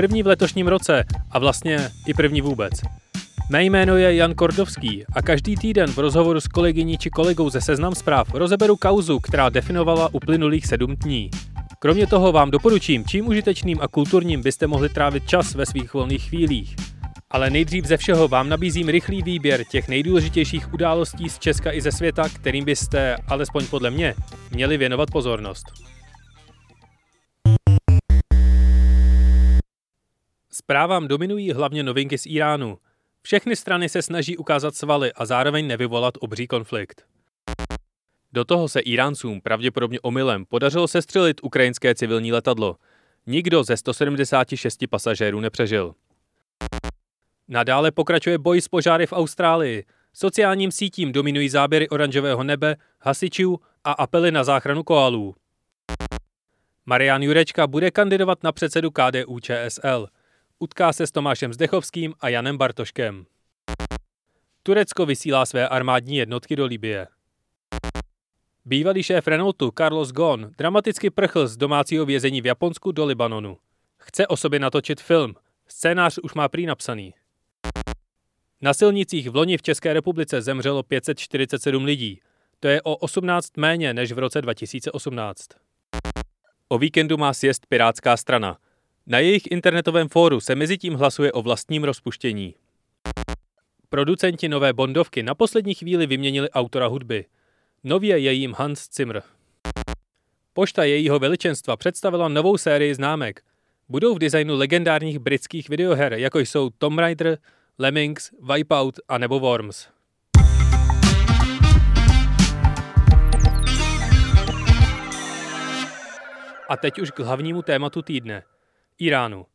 První v letošním roce a vlastně i první vůbec. Mé jméno je Jan Kordovský a každý týden v rozhovoru s kolegyní či kolegou ze Seznam zpráv rozeberu kauzu, která definovala uplynulých sedm dní. Kromě toho vám doporučím, čím užitečným a kulturním byste mohli trávit čas ve svých volných chvílích. Ale nejdřív ze všeho vám nabízím rychlý výběr těch nejdůležitějších událostí z Česka i ze světa, kterým byste, alespoň podle mě, měli věnovat pozornost. Zprávám dominují hlavně novinky z Iránu. Všechny strany se snaží ukázat svaly a zároveň nevyvolat obří konflikt. Do toho se Iráncům pravděpodobně omylem podařilo sestřelit ukrajinské civilní letadlo. Nikdo ze 176 pasažérů nepřežil. Nadále pokračuje boj s požáry v Austrálii. Sociálním sítím dominují záběry oranžového nebe, hasičů a apely na záchranu koalů. Marian Jurečka bude kandidovat na předsedu KDU ČSL. Utká se s Tomášem Zdechovským a Janem Bartoškem. Turecko vysílá své armádní jednotky do Libie. Bývalý šéf Renaultu Carlos Ghosn dramaticky prchl z domácího vězení v Japonsku do Libanonu. Chce o sobě natočit film. Scénář už má prý napsaný. Na silnicích v loni v České republice zemřelo 547 lidí. To je o 18 méně než v roce 2018. O víkendu má sjezd Pirátská strana. Na jejich internetovém fóru se mezi tím hlasuje o vlastním rozpuštění. Producenti nové Bondovky na poslední chvíli vyměnili autora hudby. Nově je jím Hans Zimmer. Pošta jejího veličenstva představila novou sérii známek. Budou v designu legendárních britských videoher, jako jsou Tomb Raider, Lemmings, Wipeout a nebo Worms. A teď už k hlavnímu tématu týdne. Iránu.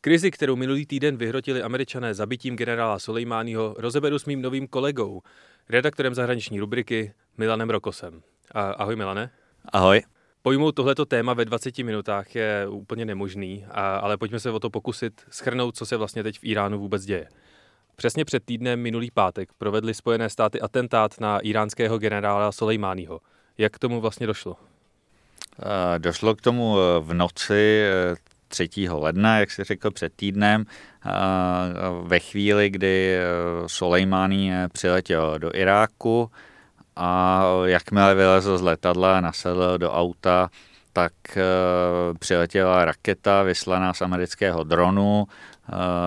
Krizi, kterou minulý týden vyhrotili američané zabitím generála Soleimányho, rozeberu s mým novým kolegou, redaktorem zahraniční rubriky Milanem Rokosem. Ahoj Milane. Ahoj. Pojmout tohleto téma ve 20 minutách je úplně nemožný, ale pojďme se o to pokusit schrnout, co se vlastně teď v Iránu vůbec děje. Přesně před týdnem minulý pátek provedly Spojené státy atentát na iránského generála Soleimányho. Jak k tomu vlastně došlo? Došlo k tomu eh, v noci 3. Eh, ledna, jak si řekl před týdnem, ve chvíli, kdy eh, Soleimání přiletěl do Iráku a jakmile vylezl z letadla a nasedl do auta, tak přiletěla raketa vyslaná z amerického dronu,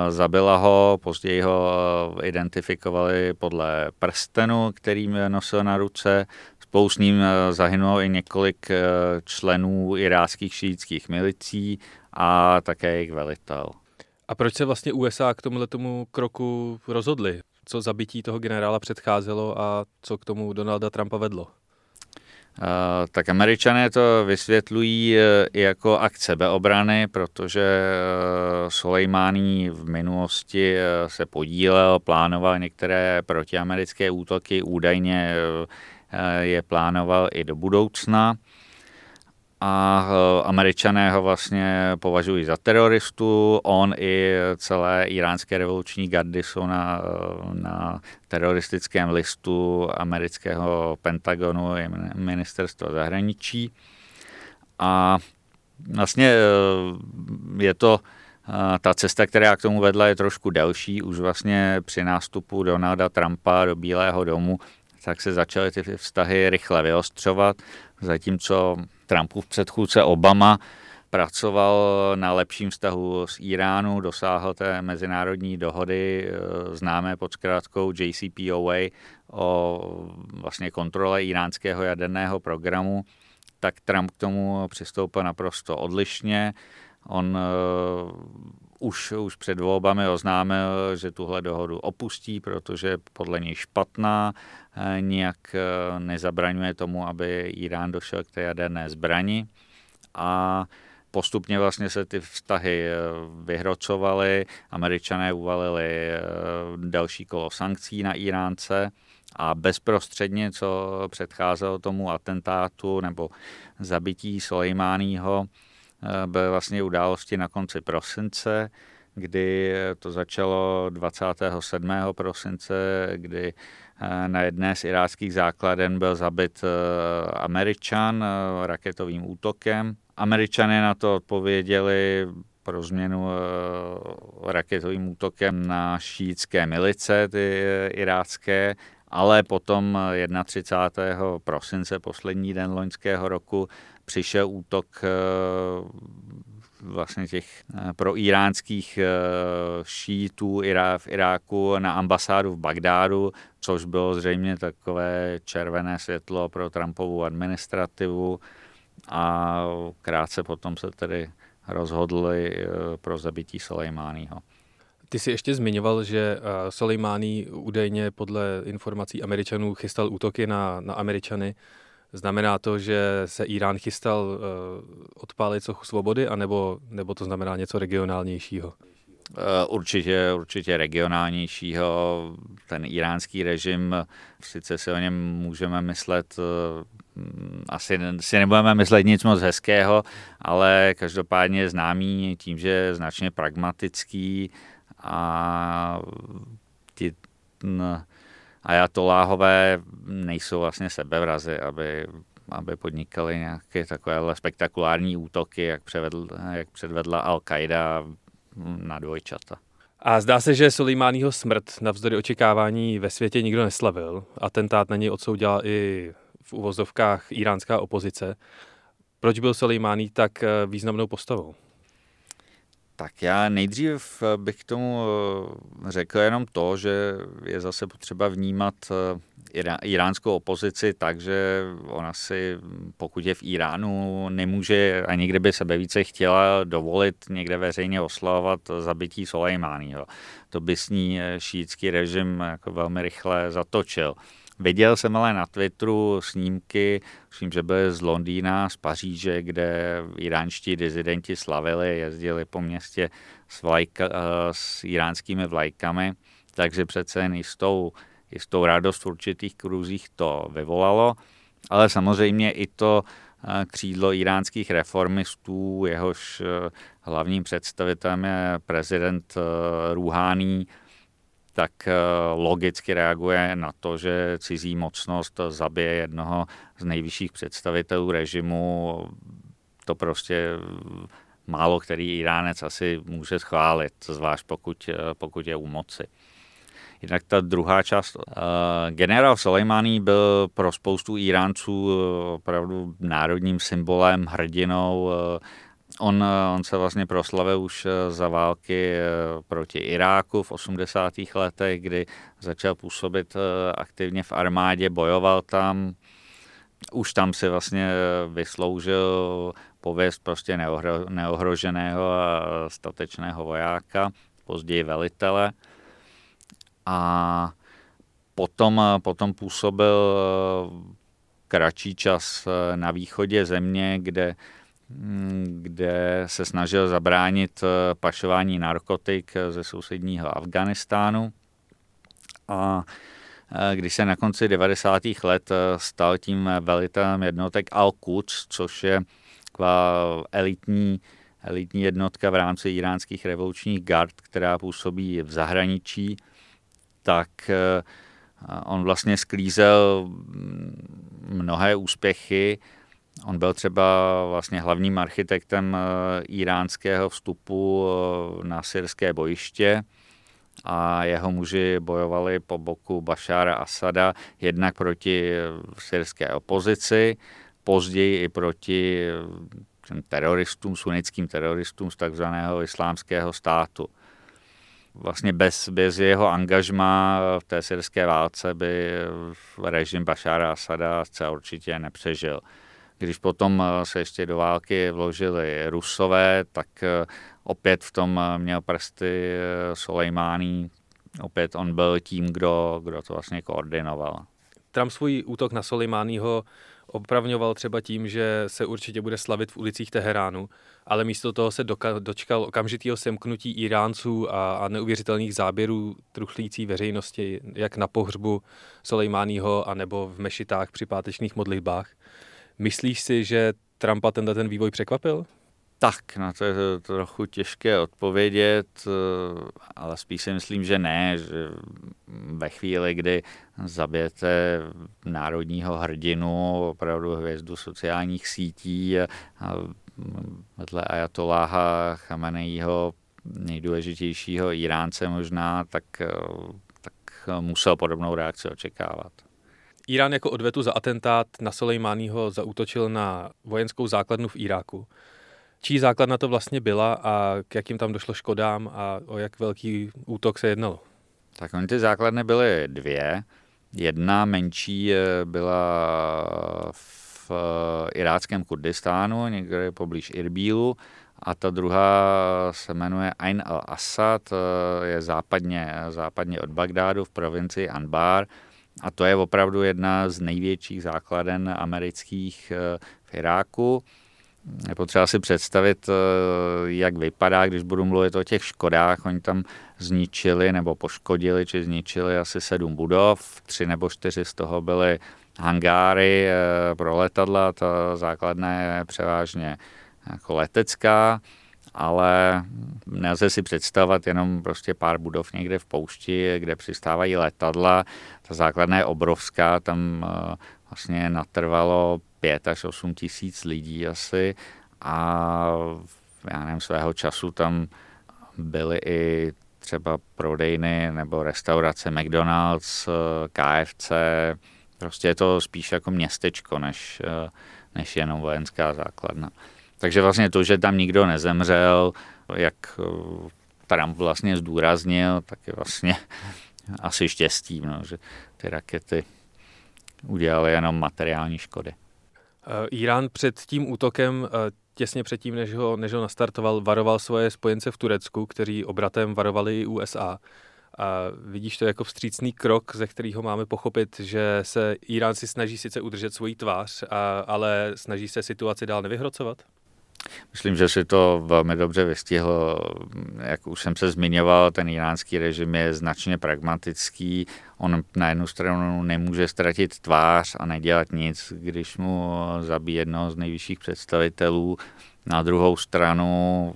zabila ho, později ho identifikovali podle prstenu, který nosil na ruce, Spolu s ním zahynulo i několik členů iráckých šítských milicí a také jejich velitel. A proč se vlastně USA k tomuhle tomu kroku rozhodli? Co zabití toho generála předcházelo a co k tomu Donalda Trumpa vedlo? Uh, tak američané to vysvětlují i jako akt sebeobrany, protože uh, Soleimání v minulosti uh, se podílel, plánoval některé protiamerické útoky, údajně je plánoval i do budoucna a eh, američané ho vlastně považují za teroristu, on i celé iránské revoluční gardy jsou na, na teroristickém listu amerického Pentagonu i ministerstva zahraničí a vlastně eh, je to ta cesta, která k tomu vedla, je trošku delší. Už vlastně při nástupu Donalda Trumpa do Bílého domu tak se začaly ty vztahy rychle vyostřovat, zatímco Trumpův předchůdce Obama pracoval na lepším vztahu s Iránu, dosáhl té mezinárodní dohody eh, známé pod zkrátkou JCPOA o vlastně kontrole iránského jaderného programu, tak Trump k tomu přistoupil naprosto odlišně. On uh, už, už před volbami oznámil, že tuhle dohodu opustí, protože podle něj špatná, uh, nijak uh, nezabraňuje tomu, aby Irán došel k té jaderné zbrani. A postupně vlastně se ty vztahy vyhrocovaly, američané uvalili další kolo sankcí na Iránce a bezprostředně, co předcházelo tomu atentátu nebo zabití Soleimányho, byly vlastně události na konci prosince, kdy to začalo 27. prosince, kdy na jedné z iráckých základen byl zabit Američan raketovým útokem. Američané na to odpověděli pro změnu raketovým útokem na šítské milice, ty irácké, ale potom 31. prosince, poslední den loňského roku, přišel útok eh, vlastně těch eh, pro iránských eh, šítů v Iráku na ambasádu v Bagdádu, což bylo zřejmě takové červené světlo pro Trumpovu administrativu a krátce potom se tedy rozhodli pro zabití Soleimányho. Ty jsi ještě zmiňoval, že Soleimání údajně podle informací Američanů chystal útoky na, na Američany. Znamená to, že se Irán chystal uh, odpálit sochu svobody, anebo, nebo to znamená něco regionálnějšího? Eh, určitě, určitě regionálnějšího. Ten iránský režim, sice si o něm můžeme myslet, eh, asi si nebudeme myslet nic moc hezkého, ale každopádně je známý tím, že je značně pragmatický a ti, ajatoláhové nejsou vlastně sebevrazy, aby, aby podnikali nějaké takové spektakulární útoky, jak, převedl, jak předvedla Al-Qaida na dvojčata. A zdá se, že Suleimányho smrt navzdory očekávání ve světě nikdo neslavil. Atentát na něj odsoudila i v uvozovkách iránská opozice. Proč byl Soleimání tak významnou postavou? Tak já nejdřív eh, bych k tomu eh, řekl jenom to, že je zase potřeba vnímat eh, iránskou opozici tak, že ona si, pokud je v Iránu, nemůže a nikdy by sebe více chtěla dovolit někde veřejně oslavovat zabití Soleimányho. To by s ní šítský režim jako velmi rychle zatočil. Viděl jsem ale na Twitteru snímky, myslím, že byly z Londýna, z Paříže, kde iránští dizidenti slavili, jezdili po městě s, vlajka, eh, s iránskými vlajkami, takže přece jen jistou, jistou radost v určitých kruzích to vyvolalo, ale samozřejmě i to eh, křídlo iránských reformistů, jehož eh, hlavním představitelem je prezident Rouhání, tak eh, logicky reaguje na to, že cizí mocnost zabije jednoho z nejvyšších představitelů režimu. To prostě málo který Iránec asi může schválit, zvlášť pokud, eh, pokud je u moci. Jinak ta druhá část, generál Soleimani byl pro spoustu Iránců opravdu národním symbolem, hrdinou, On, on se vlastně proslavil už eh, za války eh, proti Iráku v 80. letech, kdy začal působit eh, aktivně v armádě, bojoval tam. Už tam si vlastně vysloužil pověst prostě neohro, neohroženého a statečného vojáka, později velitele. A potom, potom působil kratší čas na východě země, kde kde se snažil zabránit eh, pašování narkotik ze sousedního Afganistánu. A eh, když se na konci 90. let eh, stal tím velitelem jednotek Al-Quds, což je taková elitní, elitní jednotka v rámci iránských revolučních gard, která působí v zahraničí, tak on vlastně sklízel mm, mnohé úspěchy, On byl třeba vlastně hlavním architektem eh, iránského vstupu eh, na syrské bojiště a jeho muži bojovali po boku Bašára Asada jednak proti eh, syrské opozici, později i proti teroristům, sunnickým teroristům z takzvaného islámského státu. Vlastně bez, bez jeho angažma v té syrské válce by režim Bašára Asada zcela určitě nepřežil. Když potom eh, se ještě do války vložili Rusové, tak eh, opět v tom eh, měl prsty Soleimání. Opět on byl tím, kdo, kdo to vlastně koordinoval. Trump svůj útok na Soleimányho opravňoval třeba tím, že se určitě bude slavit v ulicích Teheránu, ale místo toho se doka- dočkal okamžitého semknutí Iránců a, a neuvěřitelných záběrů truchlící veřejnosti, jak na pohřbu Soleimányho a nebo v mešitách při pátečních modlitbách. Myslíš si, že Trumpa tenhle ten vývoj překvapil? Tak, na to je to trochu těžké odpovědět, ale spíš si myslím, že ne, že ve chvíli, kdy zabijete národního hrdinu, opravdu hvězdu sociálních sítí a vedle Ajatoláha Chamenejího nejdůležitějšího Iránce možná, tak, tak musel podobnou reakci očekávat. Irán jako odvetu za atentát na Soleimányho zautočil na vojenskou základnu v Iráku. Čí základna to vlastně byla a k jakým tam došlo škodám a o jak velký útok se jednalo? Tak oni ty základny byly dvě. Jedna menší eh, byla v eh, iráckém Kurdistánu, někde poblíž Irbílu, a ta druhá se jmenuje Ain al-Assad, eh, je západně, západně od Bagdádu v provincii Anbar a to je opravdu jedna z největších základen amerických v Iráku. Je potřeba si představit, eh, jak vypadá, když budu mluvit o těch škodách. Oni tam zničili nebo poškodili, či zničili asi sedm budov, tři nebo čtyři z toho byly hangáry eh, pro letadla, ta základna je převážně jako letecká, ale nelze si představovat jenom prostě pár budov někde v poušti, kde přistávají letadla. Ta základna je obrovská, tam eh, vlastně natrvalo 5 až 8 tisíc lidí asi a já nevím, svého času tam byly i třeba prodejny nebo restaurace McDonald's, KFC, prostě je to spíš jako městečko, než, než jenom vojenská základna. Takže vlastně to, že tam nikdo nezemřel, jak Trump vlastně zdůraznil, tak je vlastně asi štěstí, no, že ty rakety udělaly jenom materiální škody. Eh, Irán před tím útokem, eh, těsně předtím, než ho, než ho nastartoval, varoval svoje spojence v Turecku, kteří obratem varovali i USA. A vidíš to jako vstřícný krok, ze kterého máme pochopit, že se Irán si snaží sice udržet svoji tvář, a, ale snaží se situaci dál nevyhrocovat? Myslím, že si to velmi dobře vystihlo. Jak už jsem se zmiňoval, ten iránský režim je značně pragmatický. On na jednu stranu nemůže ztratit tvář a nedělat nic, když mu zabíjí jednoho z nejvyšších představitelů. Na druhou stranu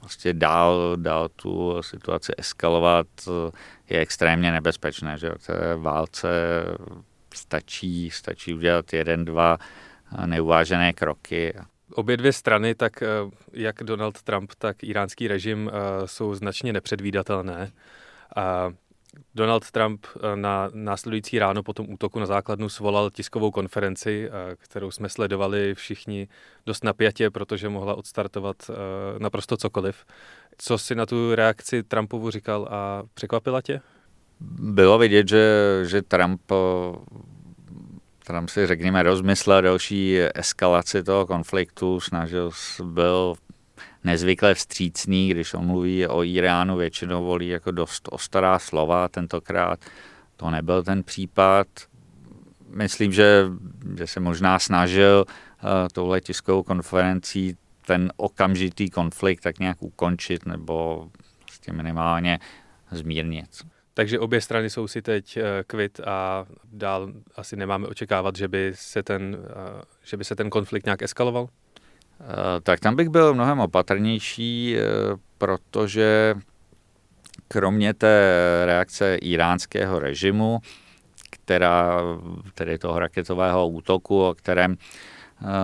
vlastně dál, dál tu situaci eskalovat je extrémně nebezpečné. Že? V té válce stačí, stačí udělat jeden, dva neuvážené kroky Obě dvě strany, tak eh, jak Donald Trump, tak iránský režim eh, jsou značně nepředvídatelné. Donald Trump eh, na následující ráno po tom útoku na základnu svolal tiskovou konferenci, kterou jsme sledovali všichni dost napjatě, protože mohla odstartovat naprosto cokoliv. Co si na tu reakci Trumpovu říkal a překvapila tě? Bylo vidět, že, že Trump tam si řekněme rozmyslel další eskalaci toho konfliktu, snažil byl nezvykle vstřícný, když on mluví o Iránu, většinou volí jako dost ostará slova, tentokrát to nebyl ten případ. Myslím, že, že se možná snažil uh, touhle tiskovou konferencí ten okamžitý konflikt tak nějak ukončit nebo prostě minimálně zmírnit. Takže obě strany jsou si teď eh, kvit a dál asi nemáme očekávat, že by se ten, eh, že by se ten konflikt nějak eskaloval? Eh, tak tam bych byl mnohem opatrnější, protože kromě té reakce iránského režimu, která, tedy toho raketového útoku, o kterém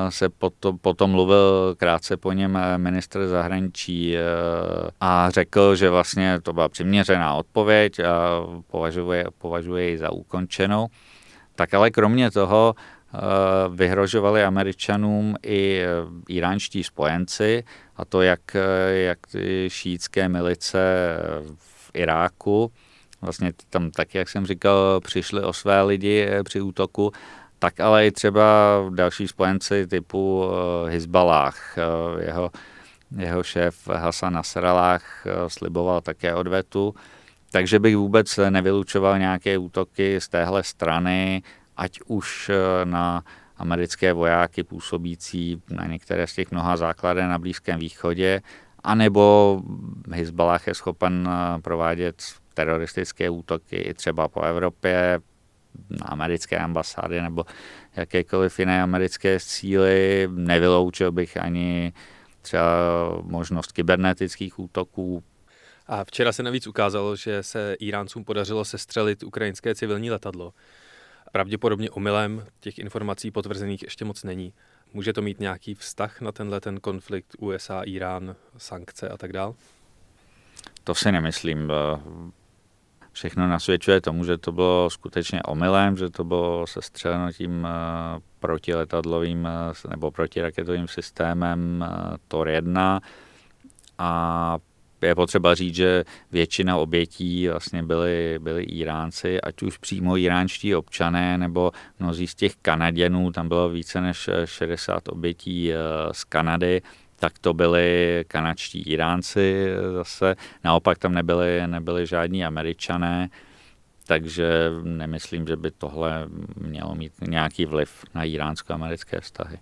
se potom, potom mluvil krátce po něm ministr zahraničí eh, a řekl, že vlastně to byla přiměřená odpověď a považuje, považuje ji za ukončenou. Tak ale kromě toho eh, vyhrožovali američanům i eh, iránští spojenci, a to jak, jak ty šítské milice v Iráku, vlastně tam taky, jak jsem říkal, přišli o své lidi při útoku, tak ale i třeba další spojenci typu eh, Hezbalách. Eh, jeho, jeho šéf Hasan Nasrallah eh, sliboval také odvetu, takže bych vůbec nevylučoval nějaké útoky z téhle strany, ať už na americké vojáky působící na některé z těch mnoha základen na Blízkém východě, anebo Hezbollah je schopen provádět teroristické útoky i třeba po Evropě, americké ambasády nebo jakékoliv jiné americké síly. Nevyloučil bych ani třeba možnost kybernetických útoků. A včera se navíc ukázalo, že se Iráncům podařilo sestřelit ukrajinské civilní letadlo. Pravděpodobně omylem, těch informací potvrzených ještě moc není. Může to mít nějaký vztah na tenhle ten konflikt USA, Irán, sankce a tak dál? To si nemyslím. Všechno nasvědčuje tomu, že to bylo skutečně omylem, že to bylo sestřeleno tím eh, protiletadlovým eh, nebo protiraketovým systémem eh, TOR-1 a je potřeba říct, že většina obětí vlastně byli, byli Iránci, ať už přímo iránští občané, nebo mnozí z těch Kanaděnů, tam bylo více než 60 obětí z Kanady, tak to byli kanadští Iránci zase. Naopak tam nebyli, nebyli žádní Američané, takže nemyslím, že by tohle mělo mít nějaký vliv na iránsko-americké vztahy.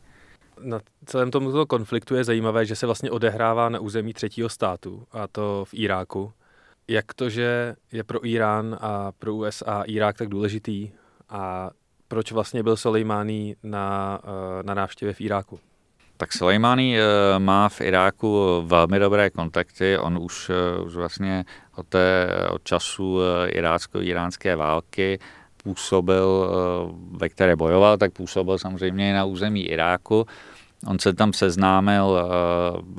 Na celém tomto konfliktu je zajímavé, že se vlastně odehrává na území třetího státu, a to v Iráku. Jak to, že je pro Irán a pro USA Irák tak důležitý a proč vlastně byl Soleimani na, eh, na návštěvě v Iráku? Tak Soleimani eh, má v Iráku velmi dobré kontakty. On už, eh, už vlastně od, té, od času eh, irácko-iránské války působil, ve které bojoval, tak působil samozřejmě i na území Iráku. On se tam seznámil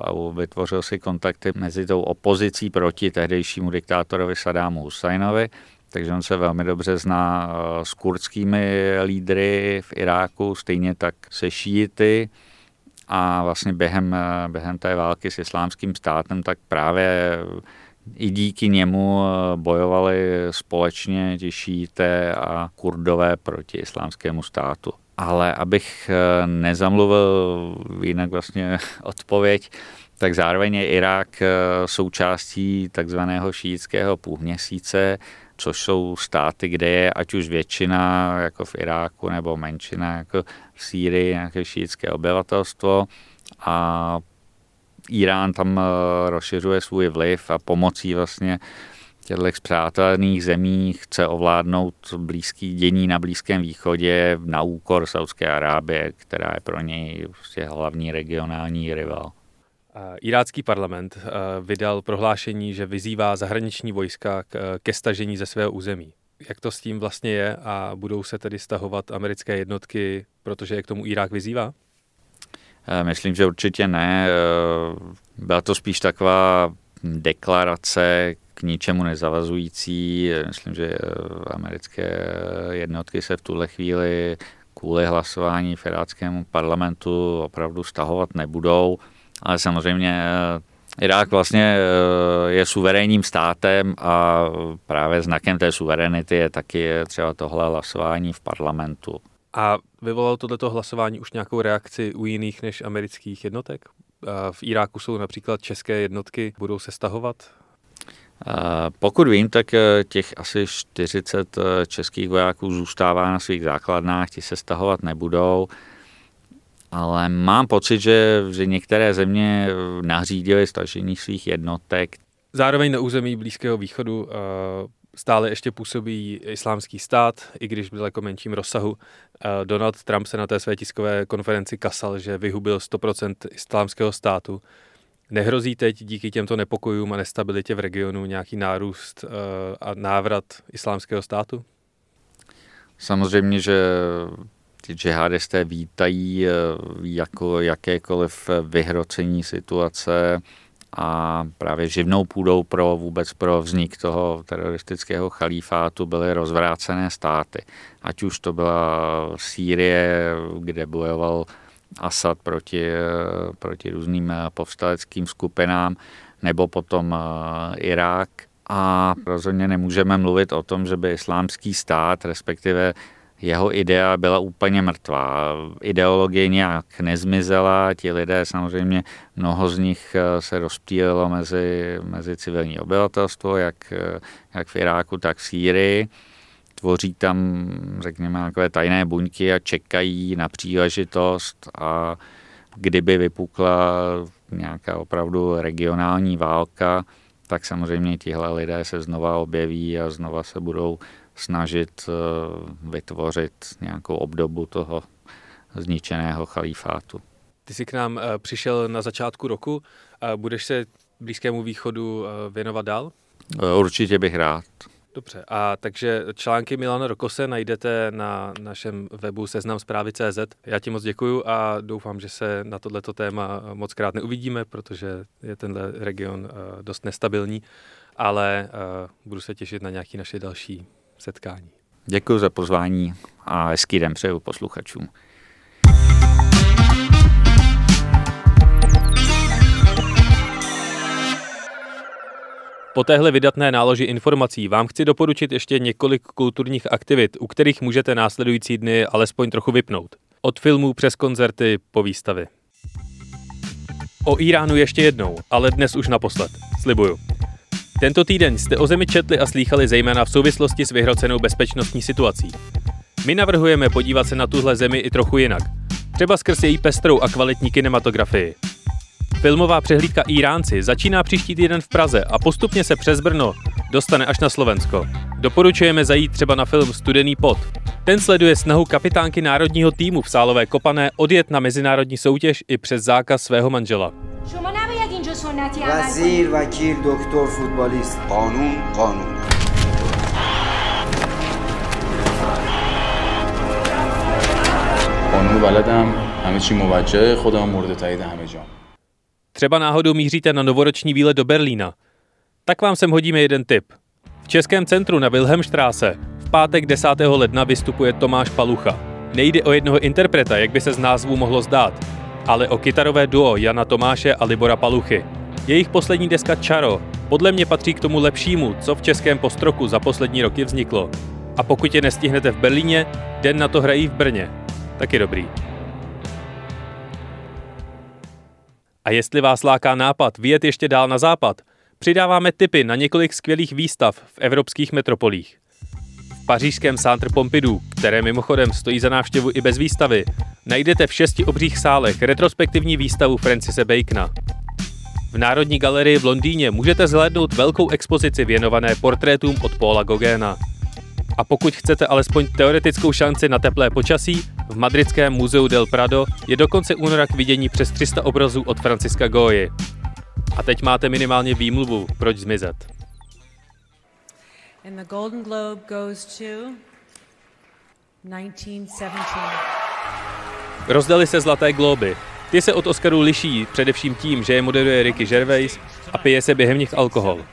a vytvořil si kontakty mezi tou opozicí proti tehdejšímu diktátorovi Sadámu Husajnovi, takže on se velmi dobře zná s kurdskými lídry v Iráku, stejně tak se šíity a vlastně během, během té války s islámským státem, tak právě i díky němu bojovali společně ti a kurdové proti islámskému státu. Ale abych nezamluvil jinak vlastně odpověď, tak zároveň je Irák součástí takzvaného šítského půlměsíce, což jsou státy, kde je ať už většina, jako v Iráku, nebo menšina, jako v Sýrii, nějaké šítské obyvatelstvo a Irán tam eh, rozšiřuje svůj vliv a pomocí vlastně těchto zpřátelených zemí chce ovládnout blízký dění na Blízkém východě na úkor Saudské Arábie, která je pro něj prostě hlavní regionální rival. Irácký parlament eh, vydal prohlášení, že vyzývá zahraniční vojska ke stažení ze svého území. Jak to s tím vlastně je a budou se tedy stahovat americké jednotky, protože je k tomu Irák vyzývá? Eh, myslím, že určitě ne. Eh, byla to spíš taková deklarace k ničemu nezavazující. Myslím, že americké jednotky se v tuhle chvíli kvůli hlasování v parlamentu opravdu stahovat nebudou ale samozřejmě eh, Irák vlastně eh, je suverénním státem a právě znakem té suverenity je taky třeba tohle hlasování v parlamentu. A vyvolalo tohleto hlasování už nějakou reakci u jiných než amerických jednotek? V Iráku jsou například české jednotky, budou se stahovat? Pokud vím, tak eh, těch asi 40 českých vojáků zůstává na svých základnách, ti se stahovat nebudou ale mám pocit, že, že některé země nařídily stažení svých jednotek. Zároveň na území Blízkého východu eh, stále ještě působí islámský stát, i když v daleko menším rozsahu. Eh, Donald Trump se na té své tiskové konferenci kasal, že vyhubil 100% islámského státu. Nehrozí teď díky těmto nepokojům a nestabilitě v regionu nějaký nárůst eh, a návrat islámského státu? Samozřejmě, že ty džihadisté vítají eh, jako jakékoliv vyhrocení situace a právě živnou půdou pro vůbec pro vznik toho teroristického chalífátu byly rozvrácené státy. Ať už to byla Sýrie, kde bojoval Asad proti, eh, proti různým eh, povstaleckým skupinám, nebo potom Irák. A rozhodně nemůžeme mluvit o tom, že by islámský stát, respektive jeho idea byla úplně mrtvá. Ideologie nějak nezmizela, ti lidé samozřejmě, mnoho z nich eh, se rozptýlilo mezi, mezi civilní obyvatelstvo, jak, eh, jak v Iráku, tak v Sýrii. tvoří tam, řekněme, takové tajné buňky a čekají na příležitost a kdyby vypukla nějaká opravdu regionální válka, tak samozřejmě tihle lidé se znova objeví a znova se budou snažit eh, vytvořit nějakou obdobu toho zničeného chalífátu. Ty jsi k nám eh, přišel na začátku roku. Budeš se Blízkému východu eh, věnovat dál? Určitě bych rád. Dobře, a takže články Milana Rokose najdete na našem webu seznam CZ. Já ti moc děkuju a doufám, že se na tohleto téma moc krát neuvidíme, protože je tenhle region eh, dost nestabilní, ale budu se těšit na nějaké naše další setkání. Děkuji za pozvání a hezký den přeju posluchačům. Po téhle vydatné náloži informací vám chci doporučit ještě několik kulturních aktivit, u kterých můžete následující dny alespoň trochu vypnout. Od filmů přes koncerty po výstavy. O Iránu ještě jednou, ale dnes už naposled. Slibuju. Tento týden jste o zemi četli a slýchali zejména v souvislosti s vyhrocenou bezpečnostní situací. My navrhujeme podívat se na tuhle zemi i trochu jinak. Třeba skrz její pestrou a kvalitní kinematografii. Filmová přehlídka Iránci začíná příští týden v Praze a postupně se přes Brno dostane až na Slovensko. Doporučujeme zajít třeba na film Studený pot. Ten sleduje snahu kapitánky národního týmu v Sálové Kopané odjet na mezinárodní soutěž i přes zákaz svého manžela. وزیر وکیل دکتر فوتبالیست قانون قانون قانون بلدم همه چی موجه خودم مورد تایید همه جا Třeba náhodou míříte na novoroční výlet do Berlína. Tak vám sem hodíme jeden tip. V Českém centru na Wilhelmstraße v pátek 10. ledna vystupuje Tomáš Palucha. Nejde o jednoho interpreta, jak by se z názvu mohlo zdát, ale o kytarové duo Jana Tomáše a Libora Paluchy. Jejich poslední deska Čaro podle mě patří k tomu lepšímu, co v českém postroku za poslední roky vzniklo. A pokud je nestihnete v Berlíně, den na to hrají v Brně. Taky dobrý. A jestli vás láká nápad vyjet ještě dál na západ, přidáváme tipy na několik skvělých výstav v evropských metropolích. V pařížském Centre Pompidou, které mimochodem stojí za návštěvu i bez výstavy, najdete v šesti obřích sálech retrospektivní výstavu Francise Bacona. V Národní galerii v Londýně můžete zhlédnout velkou expozici věnované portrétům od Paula Gogéna. A pokud chcete alespoň teoretickou šanci na teplé počasí, v madridském muzeu del Prado je do konce února k vidění přes 300 obrazů od Franciska Goyi. A teď máte minimálně výmluvu, proč zmizet. And the Golden Globe goes to 1917. Rozdali se Zlaté globy. Ty se od Oscarů liší především tím, že je moderuje Ricky Gervais a pije se během nich alkohol.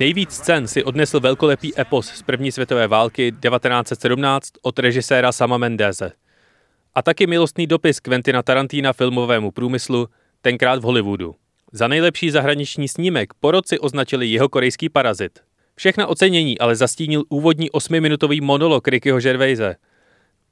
Nejvíc cen si odnesl velkolepý epos z první světové války 1917 od režiséra Sama Mendeze. A taky milostný dopis Quentina Tarantina filmovému průmyslu, tenkrát v Hollywoodu. Za nejlepší zahraniční snímek po roci označili jeho korejský parazit. Všechna ocenění ale zastínil úvodní osmiminutový monolog Rickyho Gervaise.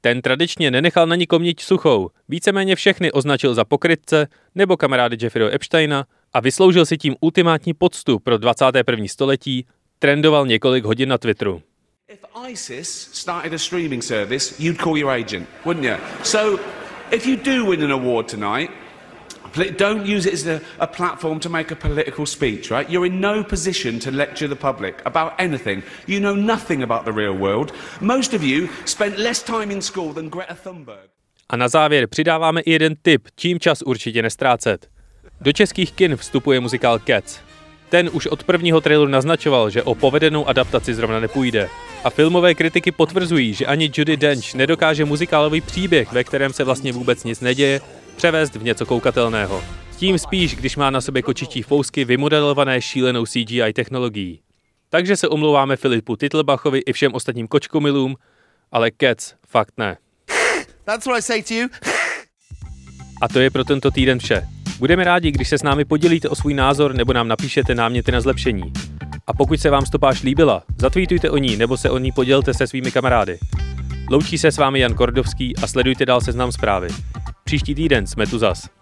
Ten tradičně nenechal na nikom nič suchou, víceméně všechny označil za pokrytce nebo kamarády Jeffreyho Epsteina a vysloužil si tím ultimátní poctu pro 21. století, trendoval několik hodin na Twitteru. If ISIS started a streaming service, you'd call your agent, wouldn't you? So, if you do win an award tonight, don't use it as a, a, platform to make a political speech, right? You're in no position to lecture the public about anything. You know nothing about the real world. Most of you spent less time in school than Greta Thunberg. A na závěr přidáváme i jeden tip, čím čas určitě nestrácet. Do českých kin vstupuje muzikál Cats. Ten už od prvního traileru naznačoval, že o povedenou adaptaci zrovna nepůjde. A filmové kritiky potvrzují, že ani Judy Dench nedokáže muzikálový příběh, ve kterém se vlastně vůbec nic neděje, převést v něco koukatelného. Tím spíš, když má na sobě kočičí fousky vymodelované šílenou CGI technologií. Takže se omlouváme Filipu Titlbachovi i všem ostatním kočkomilům, ale Cats fakt ne. That's what I say to you. A to je pro tento týden vše. Budeme rádi, když se s námi podělíte o svůj názor nebo nám napíšete náměty na zlepšení. A pokud se vám stopáž líbila, zatvítujte o ní nebo se o ní podělte se svými kamarády. Loučí se s vámi Jan Kordovský a sledujte dál seznam zprávy. Příští týden jsme tu zas.